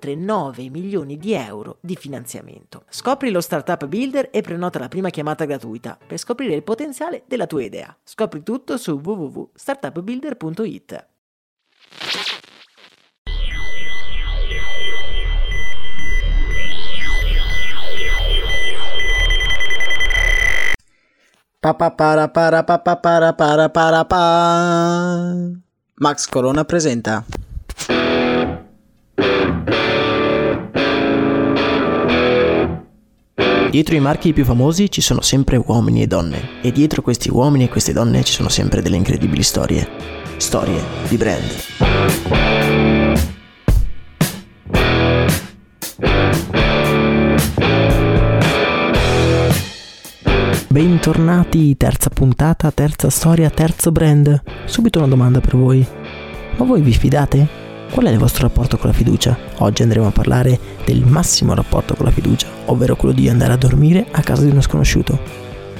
9 milioni di euro di finanziamento. Scopri lo Startup Builder e prenota la prima chiamata gratuita per scoprire il potenziale della tua idea. Scopri tutto su www.startupbuilder.it. Pa pa para para pa pa para para para pa. Max Corona presenta. Dietro i marchi più famosi ci sono sempre uomini e donne e dietro questi uomini e queste donne ci sono sempre delle incredibili storie. Storie di brand. Bentornati, terza puntata, terza storia, terzo brand. Subito una domanda per voi. Ma voi vi fidate? Qual è il vostro rapporto con la fiducia? Oggi andremo a parlare del massimo rapporto con la fiducia, ovvero quello di andare a dormire a casa di uno sconosciuto.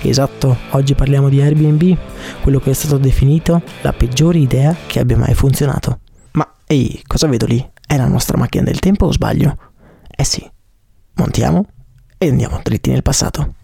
Esatto, oggi parliamo di Airbnb, quello che è stato definito la peggiore idea che abbia mai funzionato. Ma ehi, cosa vedo lì? È la nostra macchina del tempo o sbaglio? Eh sì, montiamo e andiamo dritti nel passato.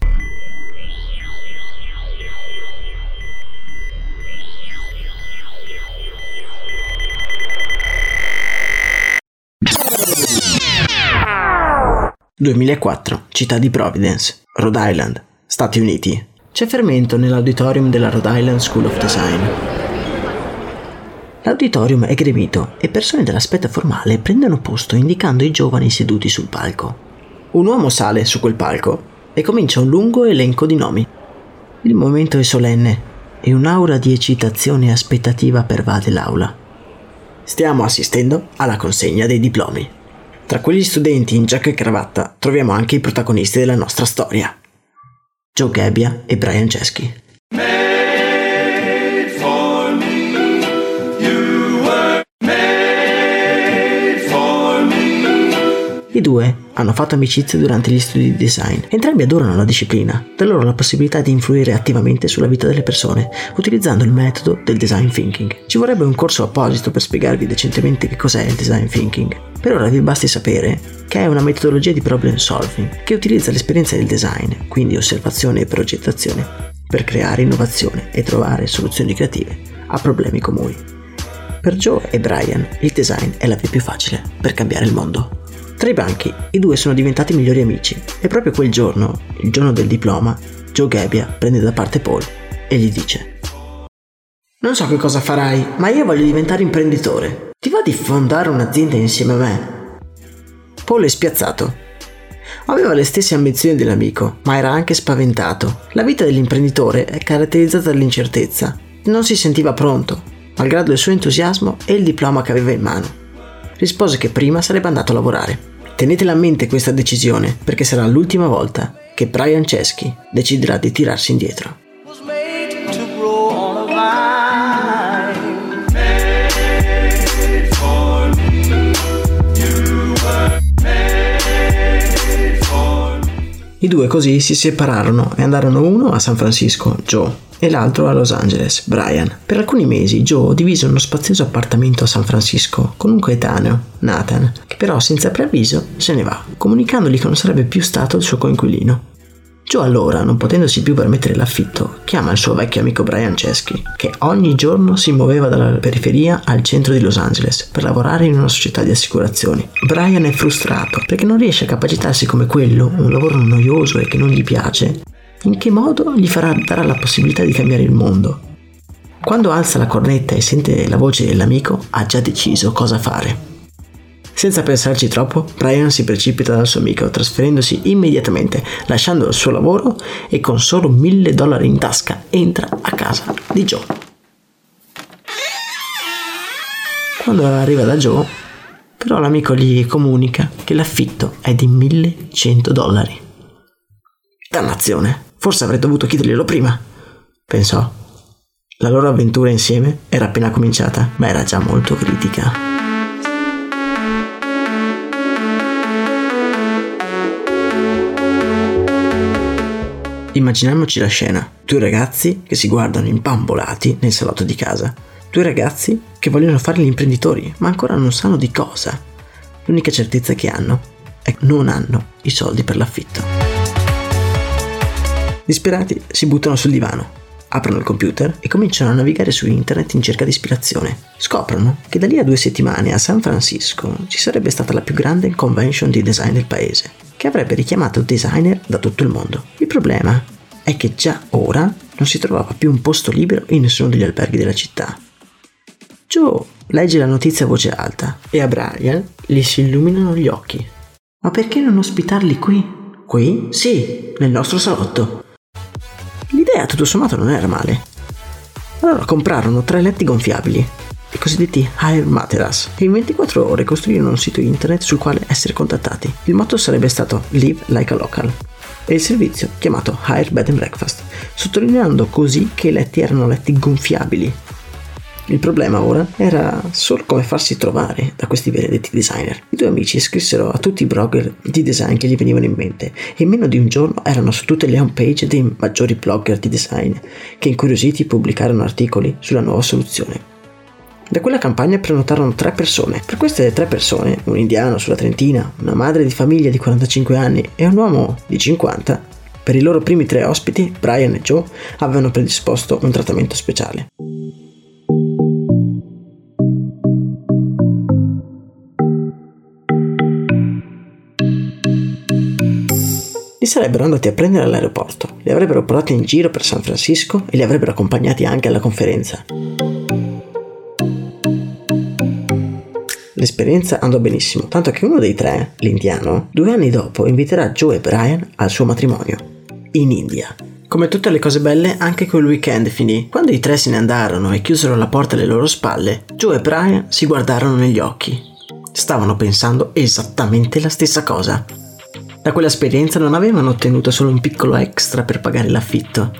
...2004, città di Providence, Rhode Island, Stati Uniti. C'è fermento nell'auditorium della Rhode Island School of Design. L'auditorium è gremito e persone dell'aspetto formale prendono posto indicando i giovani seduti sul palco. Un uomo sale su quel palco e comincia un lungo elenco di nomi. Il momento è solenne e un'aura di eccitazione e aspettativa pervade l'aula. Stiamo assistendo alla consegna dei diplomi. Tra quegli studenti in giacca e cravatta troviamo anche i protagonisti della nostra storia. Joe Gabbia e Brian Chesky. I due hanno fatto amicizia durante gli studi di design. Entrambi adorano la disciplina, da loro la possibilità di influire attivamente sulla vita delle persone, utilizzando il metodo del design thinking. Ci vorrebbe un corso apposito per spiegarvi decentemente che cos'è il design thinking. Per ora vi basti sapere che è una metodologia di problem solving che utilizza l'esperienza del design, quindi osservazione e progettazione, per creare innovazione e trovare soluzioni creative a problemi comuni. Per Joe e Brian il design è la via più facile per cambiare il mondo. Tra i banchi, i due sono diventati migliori amici e proprio quel giorno, il giorno del diploma, Joe Gabbia prende da parte Paul e gli dice Non so che cosa farai, ma io voglio diventare imprenditore. Ti va di fondare un'azienda insieme a me? Paul è spiazzato. Aveva le stesse ambizioni dell'amico, ma era anche spaventato. La vita dell'imprenditore è caratterizzata dall'incertezza. Non si sentiva pronto, malgrado il suo entusiasmo e il diploma che aveva in mano. Rispose che prima sarebbe andato a lavorare. Tenetela a mente questa decisione perché sarà l'ultima volta che Brian Chesky deciderà di tirarsi indietro. I due così si separarono e andarono uno a San Francisco, Joe, e l'altro a Los Angeles, Brian. Per alcuni mesi Joe divise uno spazioso appartamento a San Francisco con un coetaneo, Nathan, che però senza preavviso se ne va, comunicandogli che non sarebbe più stato il suo coinquilino. Joe allora, non potendosi più permettere l'affitto, chiama il suo vecchio amico Brian Chesky, che ogni giorno si muoveva dalla periferia al centro di Los Angeles per lavorare in una società di assicurazioni. Brian è frustrato perché non riesce a capacitarsi come quello, un lavoro noioso e che non gli piace. In che modo gli farà darà la possibilità di cambiare il mondo? Quando alza la cornetta e sente la voce dell'amico, ha già deciso cosa fare. Senza pensarci troppo, Brian si precipita dal suo amico, trasferendosi immediatamente, lasciando il suo lavoro e con solo mille dollari in tasca entra a casa di Joe. Quando arriva da Joe, però l'amico gli comunica che l'affitto è di 1100 dollari. Dannazione, forse avrei dovuto chiederglielo prima, pensò. La loro avventura insieme era appena cominciata, ma era già molto critica. Immaginiamoci la scena. Due ragazzi che si guardano impambolati nel salotto di casa. Due ragazzi che vogliono fare gli imprenditori, ma ancora non sanno di cosa. L'unica certezza che hanno è che non hanno i soldi per l'affitto. Disperati si buttano sul divano, aprono il computer e cominciano a navigare su internet in cerca di ispirazione. Scoprono che da lì a due settimane a San Francisco ci sarebbe stata la più grande convention di design del paese che avrebbe richiamato designer da tutto il mondo. Il problema è che già ora non si trovava più un posto libero in nessuno degli alberghi della città. Joe legge la notizia a voce alta e a Brian gli si illuminano gli occhi. Ma perché non ospitarli qui? Qui? Sì, nel nostro salotto. L'idea tutto sommato non era male. Allora comprarono tre letti gonfiabili i cosiddetti Hire Materas, e in 24 ore costruirono un sito internet sul quale essere contattati. Il motto sarebbe stato Live Like a Local e il servizio chiamato Hire Bed and Breakfast, sottolineando così che i letti erano letti gonfiabili. Il problema ora era solo come farsi trovare da questi benedetti designer. I due amici scrissero a tutti i blogger di design che gli venivano in mente e in meno di un giorno erano su tutte le home page dei maggiori blogger di design che incuriositi pubblicarono articoli sulla nuova soluzione. Da quella campagna prenotarono tre persone. Per queste tre persone, un indiano sulla Trentina, una madre di famiglia di 45 anni e un uomo di 50, per i loro primi tre ospiti, Brian e Joe, avevano predisposto un trattamento speciale. Li sarebbero andati a prendere all'aeroporto, li avrebbero portati in giro per San Francisco e li avrebbero accompagnati anche alla conferenza. L'esperienza andò benissimo, tanto che uno dei tre, l'indiano, due anni dopo inviterà Joe e Brian al suo matrimonio, in India. Come tutte le cose belle, anche quel weekend finì. Quando i tre se ne andarono e chiusero la porta alle loro spalle, Joe e Brian si guardarono negli occhi. Stavano pensando esattamente la stessa cosa. Da quell'esperienza non avevano ottenuto solo un piccolo extra per pagare l'affitto.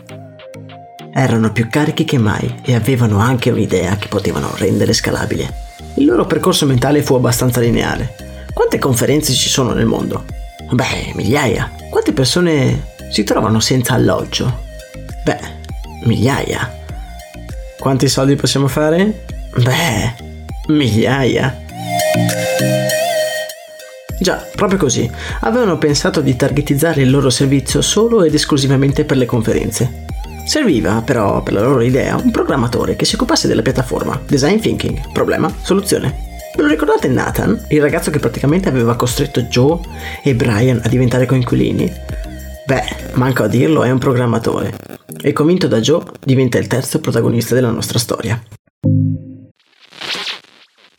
Erano più carichi che mai e avevano anche un'idea che potevano rendere scalabile. Il loro percorso mentale fu abbastanza lineare. Quante conferenze ci sono nel mondo? Beh, migliaia. Quante persone si trovano senza alloggio? Beh, migliaia. Quanti soldi possiamo fare? Beh, migliaia. Già, proprio così, avevano pensato di targetizzare il loro servizio solo ed esclusivamente per le conferenze. Serviva però per la loro idea un programmatore che si occupasse della piattaforma. Design Thinking. Problema, soluzione. Ve lo ricordate Nathan, il ragazzo che praticamente aveva costretto Joe e Brian a diventare coinquilini? Beh, manco a dirlo, è un programmatore. E convinto da Joe, diventa il terzo protagonista della nostra storia.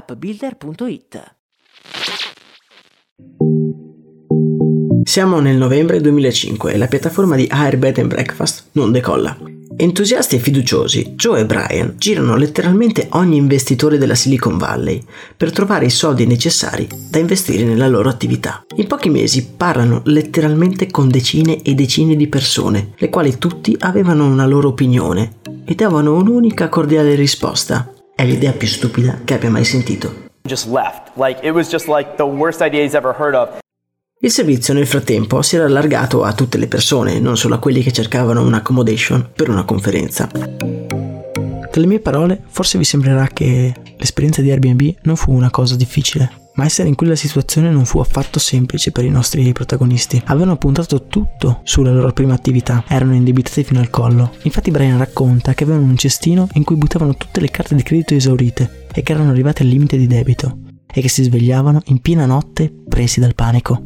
www.startupbuilder.it. Siamo nel novembre 2005 e la piattaforma di Air Bed Breakfast non decolla. Entusiasti e fiduciosi, Joe e Brian girano letteralmente ogni investitore della Silicon Valley per trovare i soldi necessari da investire nella loro attività. In pochi mesi parlano letteralmente con decine e decine di persone, le quali tutti avevano una loro opinione e davano un'unica cordiale risposta. È l'idea più stupida che abbia mai sentito. Like like. Il servizio nel frattempo si era allargato a tutte le persone, non solo a quelli che cercavano un accommodation per una conferenza. Dalle mie parole, forse vi sembrerà che l'esperienza di Airbnb non fu una cosa difficile, ma essere in quella situazione non fu affatto semplice per i nostri protagonisti. Avevano puntato tutto sulla loro prima attività, erano indebitati fino al collo. Infatti Brian racconta che avevano un cestino in cui buttavano tutte le carte di credito esaurite e che erano arrivati al limite di debito e che si svegliavano in piena notte presi dal panico.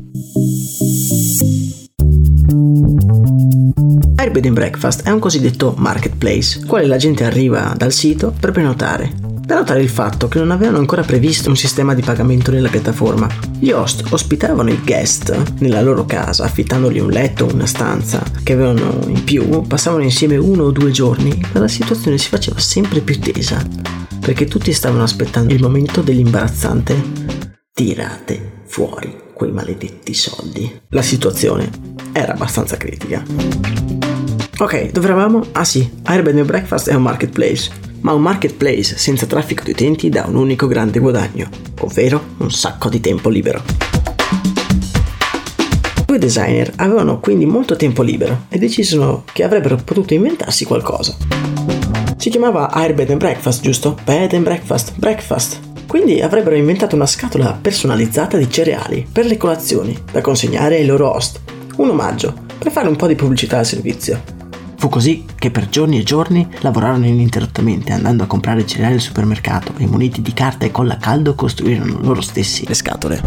Airbnb and Breakfast è un cosiddetto marketplace, quale la gente arriva dal sito per prenotare. Da notare il fatto che non avevano ancora previsto un sistema di pagamento nella piattaforma. Gli host ospitavano i guest nella loro casa, affittandogli un letto o una stanza che avevano in più, passavano insieme uno o due giorni, ma la situazione si faceva sempre più tesa, perché tutti stavano aspettando il momento dell'imbarazzante tirate fuori quei maledetti soldi. La situazione era abbastanza critica. Ok, dove eravamo? Ah sì, Airbnb Breakfast è un marketplace, ma un marketplace senza traffico di utenti dà un unico grande guadagno, ovvero un sacco di tempo libero. Due designer avevano quindi molto tempo libero e decisero che avrebbero potuto inventarsi qualcosa. Si chiamava Airbnb and Breakfast, giusto? Bed and Breakfast, Breakfast. Quindi avrebbero inventato una scatola personalizzata di cereali per le colazioni da consegnare ai loro host. Un omaggio per fare un po' di pubblicità al servizio. Fu così che per giorni e giorni lavorarono ininterrottamente andando a comprare cereali al supermercato e muniti di carta e colla a caldo costruirono loro stessi le scatole.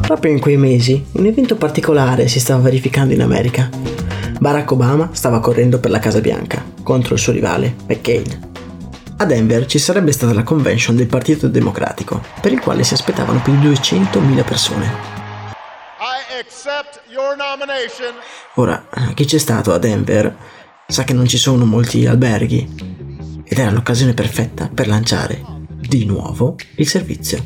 Proprio in quei mesi un evento particolare si stava verificando in America. Barack Obama stava correndo per la Casa Bianca contro il suo rivale McCain. A Denver ci sarebbe stata la convention del Partito Democratico, per il quale si aspettavano più di 200.000 persone. Ora, chi c'è stato a Denver sa che non ci sono molti alberghi ed era l'occasione perfetta per lanciare di nuovo il servizio.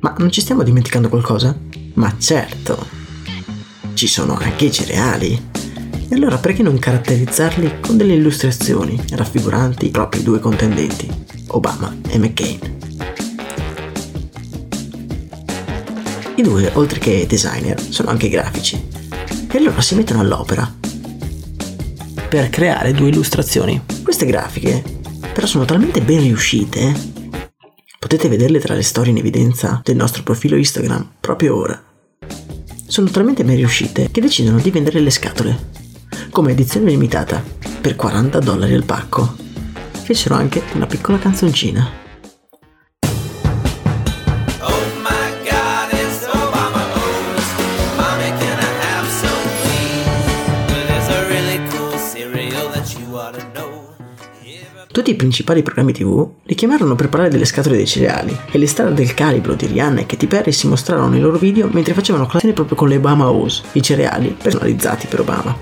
Ma non ci stiamo dimenticando qualcosa? Ma certo, ci sono anche i cereali. E allora perché non caratterizzarli con delle illustrazioni raffiguranti i due contendenti, Obama e McCain? I due, oltre che designer, sono anche grafici. E allora si mettono all'opera per creare due illustrazioni. Queste grafiche però sono talmente ben riuscite, potete vederle tra le storie in evidenza del nostro profilo Instagram proprio ora. Sono talmente ben riuscite che decidono di vendere le scatole come edizione limitata per 40 dollari al pacco. Fecero anche una piccola canzoncina. Tutti i principali programmi tv li chiamarono per parlare delle scatole dei cereali e le star del calibro di Rihanna e Katy Perry si mostrarono nei loro video mentre facevano colazione proprio con le Obama O's, i cereali personalizzati per Obama.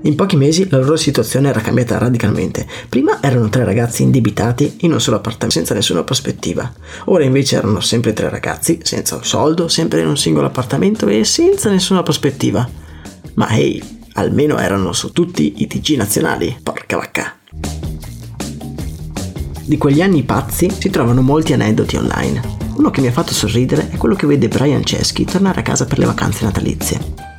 In pochi mesi la loro situazione era cambiata radicalmente. Prima erano tre ragazzi indebitati in un solo appartamento senza nessuna prospettiva. Ora invece erano sempre tre ragazzi senza un soldo, sempre in un singolo appartamento e senza nessuna prospettiva. Ma ehi, almeno erano su tutti i TG nazionali, porca vacca. Di quegli anni pazzi si trovano molti aneddoti online. Uno che mi ha fatto sorridere è quello che vede Brian Chesky tornare a casa per le vacanze natalizie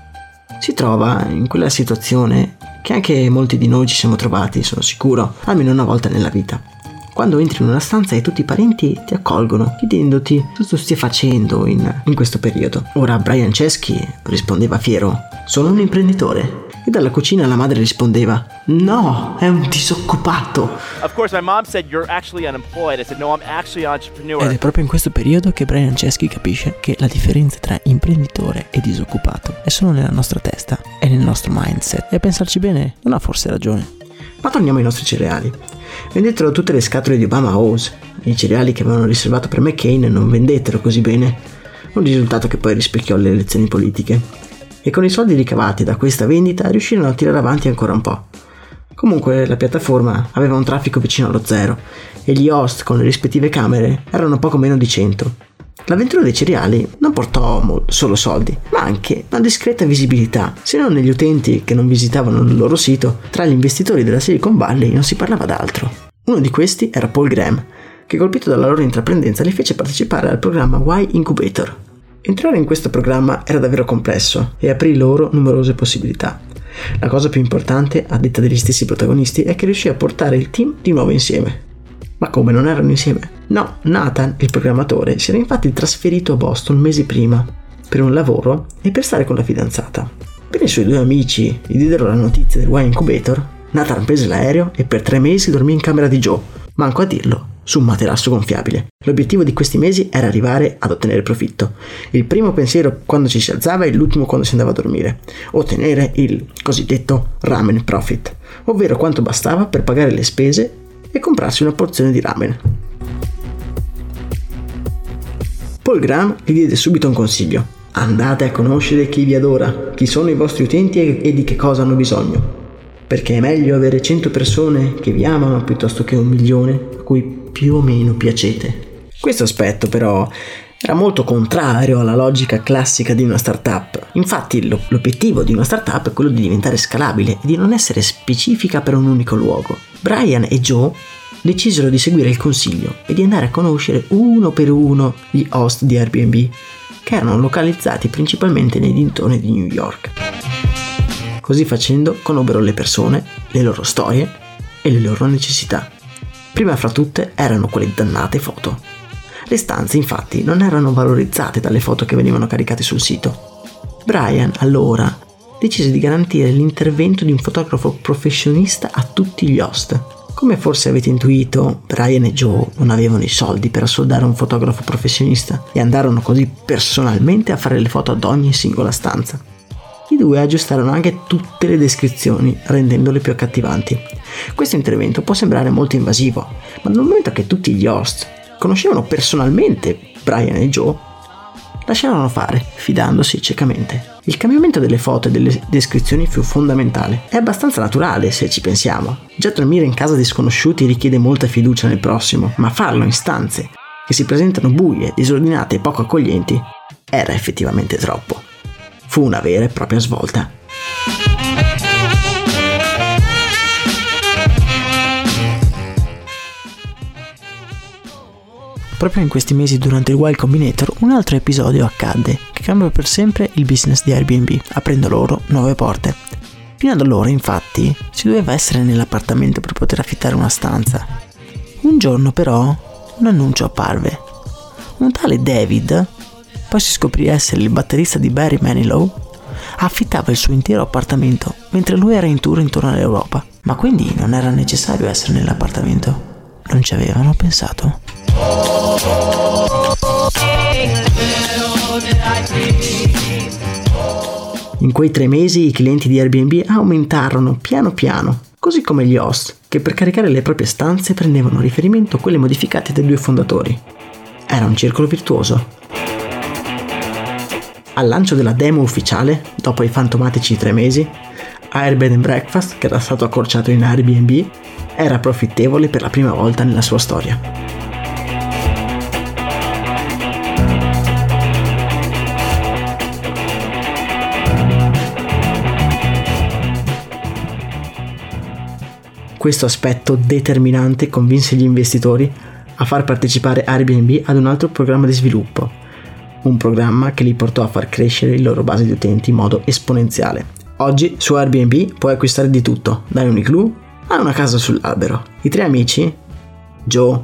si trova in quella situazione che anche molti di noi ci siamo trovati, sono sicuro, almeno una volta nella vita. quando entri in una stanza e tutti i parenti ti accolgono, chiedendoti cosa tu stia facendo in, in questo periodo. Ora Brian Chesky rispondeva fiero, sono un imprenditore. E dalla cucina la madre rispondeva, no, è un disoccupato. Said, said, No. Ed è proprio in questo periodo che Brian Chesky capisce che la differenza tra imprenditore e disoccupato è solo nella nostra testa, è nel nostro mindset. E a pensarci bene, non ha forse ragione. Ma torniamo ai nostri cereali. Vendettero tutte le scatole di Obama House. I cereali che avevano riservato per McCain non vendettero così bene. Un risultato che poi rispecchiò le elezioni politiche. E con i soldi ricavati da questa vendita riuscirono a tirare avanti ancora un po'. Comunque la piattaforma aveva un traffico vicino allo zero e gli host con le rispettive camere erano poco meno di 100. L'avventura dei cereali non portò solo soldi, ma anche una discreta visibilità, se non negli utenti che non visitavano il loro sito, tra gli investitori della Silicon Valley non si parlava d'altro. Uno di questi era Paul Graham, che colpito dalla loro intraprendenza li fece partecipare al programma Y Incubator. Entrare in questo programma era davvero complesso e aprì loro numerose possibilità. La cosa più importante, a detta degli stessi protagonisti, è che riuscì a portare il team di nuovo insieme. Ma come non erano insieme? No, Nathan, il programmatore, si era infatti trasferito a Boston mesi prima per un lavoro e per stare con la fidanzata. Appena i suoi due amici gli diedero la notizia del Y Incubator, Nathan prese l'aereo e per tre mesi dormì in camera di Joe, manco a dirlo, su un materasso gonfiabile. L'obiettivo di questi mesi era arrivare ad ottenere profitto. Il primo pensiero quando ci si alzava e l'ultimo quando si andava a dormire. Ottenere il cosiddetto ramen profit, ovvero quanto bastava per pagare le spese e comprarsi una porzione di ramen. Paul Graham gli diede subito un consiglio. Andate a conoscere chi vi adora, chi sono i vostri utenti e, di che cosa hanno bisogno. Perché è meglio avere 100 persone che vi amano piuttosto che un milione a cui più o meno piacete. Questo aspetto però era molto contrario alla logica classica di una startup. Infatti lo- l'obiettivo di una startup è quello di diventare scalabile e di non essere specifica per un unico luogo. Brian e Joe decisero di seguire il consiglio e di andare a conoscere uno per uno gli host di Airbnb, che erano localizzati principalmente nei dintorni di New York. Così facendo conobbero le persone, le loro storie e le loro necessità. Prima fra tutte erano quelle dannate foto. Le stanze infatti non erano valorizzate dalle foto che venivano caricate sul sito. Brian allora decise di garantire l'intervento di un fotografo professionista a tutti gli host. Come forse avete intuito, Brian e Joe non avevano i soldi per assoldare un fotografo professionista e andarono così personalmente a fare le foto ad ogni singola stanza. Due aggiustarono anche tutte le descrizioni, rendendole più accattivanti. Questo intervento può sembrare molto invasivo, ma dal momento che tutti gli host conoscevano personalmente Brian e Joe, lasciarono fare, fidandosi ciecamente. Il cambiamento delle foto e delle descrizioni fu fondamentale. È abbastanza naturale se ci pensiamo. Già dormire in casa di sconosciuti richiede molta fiducia nel prossimo, ma farlo in stanze che si presentano buie, disordinate e poco accoglienti era effettivamente troppo. Fu una vera e propria svolta. Proprio in questi mesi durante il Wild Combinator un altro episodio accadde che cambiò per sempre il business di Airbnb, aprendo loro nuove porte. Fino ad allora, infatti, si doveva essere nell'appartamento per poter affittare una stanza. Un giorno però un annuncio apparve. Un tale David, poi si scoprì essere il batterista di Barry Manilow, affittava il suo intero appartamento mentre lui era in tour intorno all'Europa. Ma quindi non era necessario essere nell'appartamento? Non ci avevano pensato? In quei tre mesi i clienti di Airbnb aumentarono piano piano, così come gli host, che per caricare le proprie stanze prendevano a riferimento quelle modificate dai due fondatori. Era un circolo virtuoso. Al lancio della demo ufficiale, dopo i fantomatici tre mesi, Airbed and Breakfast, che era stato accorciato in Airbnb, era profittevole per la prima volta nella sua storia. Questo aspetto determinante convinse gli investitori a far partecipare Airbnb ad un altro programma di sviluppo, un programma che li portò a far crescere il loro base di utenti in modo esponenziale. Oggi su Airbnb puoi acquistare di tutto, da un igloo a una casa sull'albero. I tre amici Joe,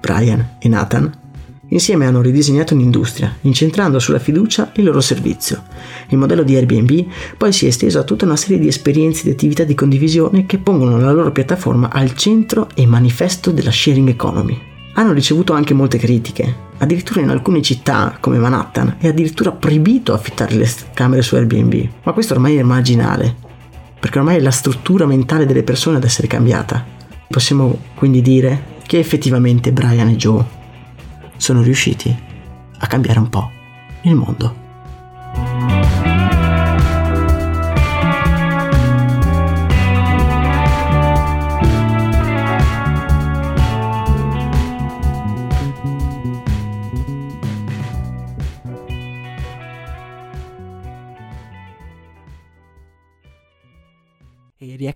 Brian e Nathan insieme hanno ridisegnato un'industria, incentrando sulla fiducia il loro servizio. Il modello di Airbnb poi si è esteso a tutta una serie di esperienze e attività di condivisione che pongono la loro piattaforma al centro e manifesto della sharing economy. Hanno ricevuto anche molte critiche, addirittura in alcune città come Manhattan è addirittura proibito affittare le camere su Airbnb, ma questo ormai è marginale, perché ormai è la struttura mentale delle persone ad essere cambiata. Possiamo quindi dire che effettivamente Brian e Joe sono riusciti a cambiare un po' il mondo.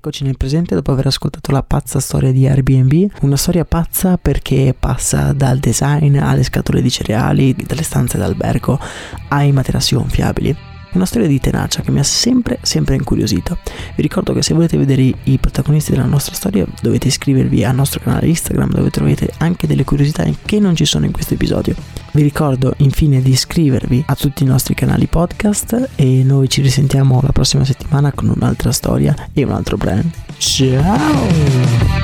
E rieccoci nel presente dopo aver ascoltato la pazza storia di Airbnb, una storia pazza perché passa dal design alle scatole di cereali, dalle stanze d'albergo ai materassi gonfiabili. Una storia di tenacia che mi ha sempre, sempre incuriosito. Vi ricordo che se volete vedere i protagonisti della nostra storia dovete iscrivervi al nostro canale Instagram dove trovate anche delle curiosità che non ci sono in questo episodio. Vi ricordo infine di iscrivervi a tutti i nostri canali podcast e noi ci risentiamo la prossima settimana con un'altra storia e un altro brand. Ciao!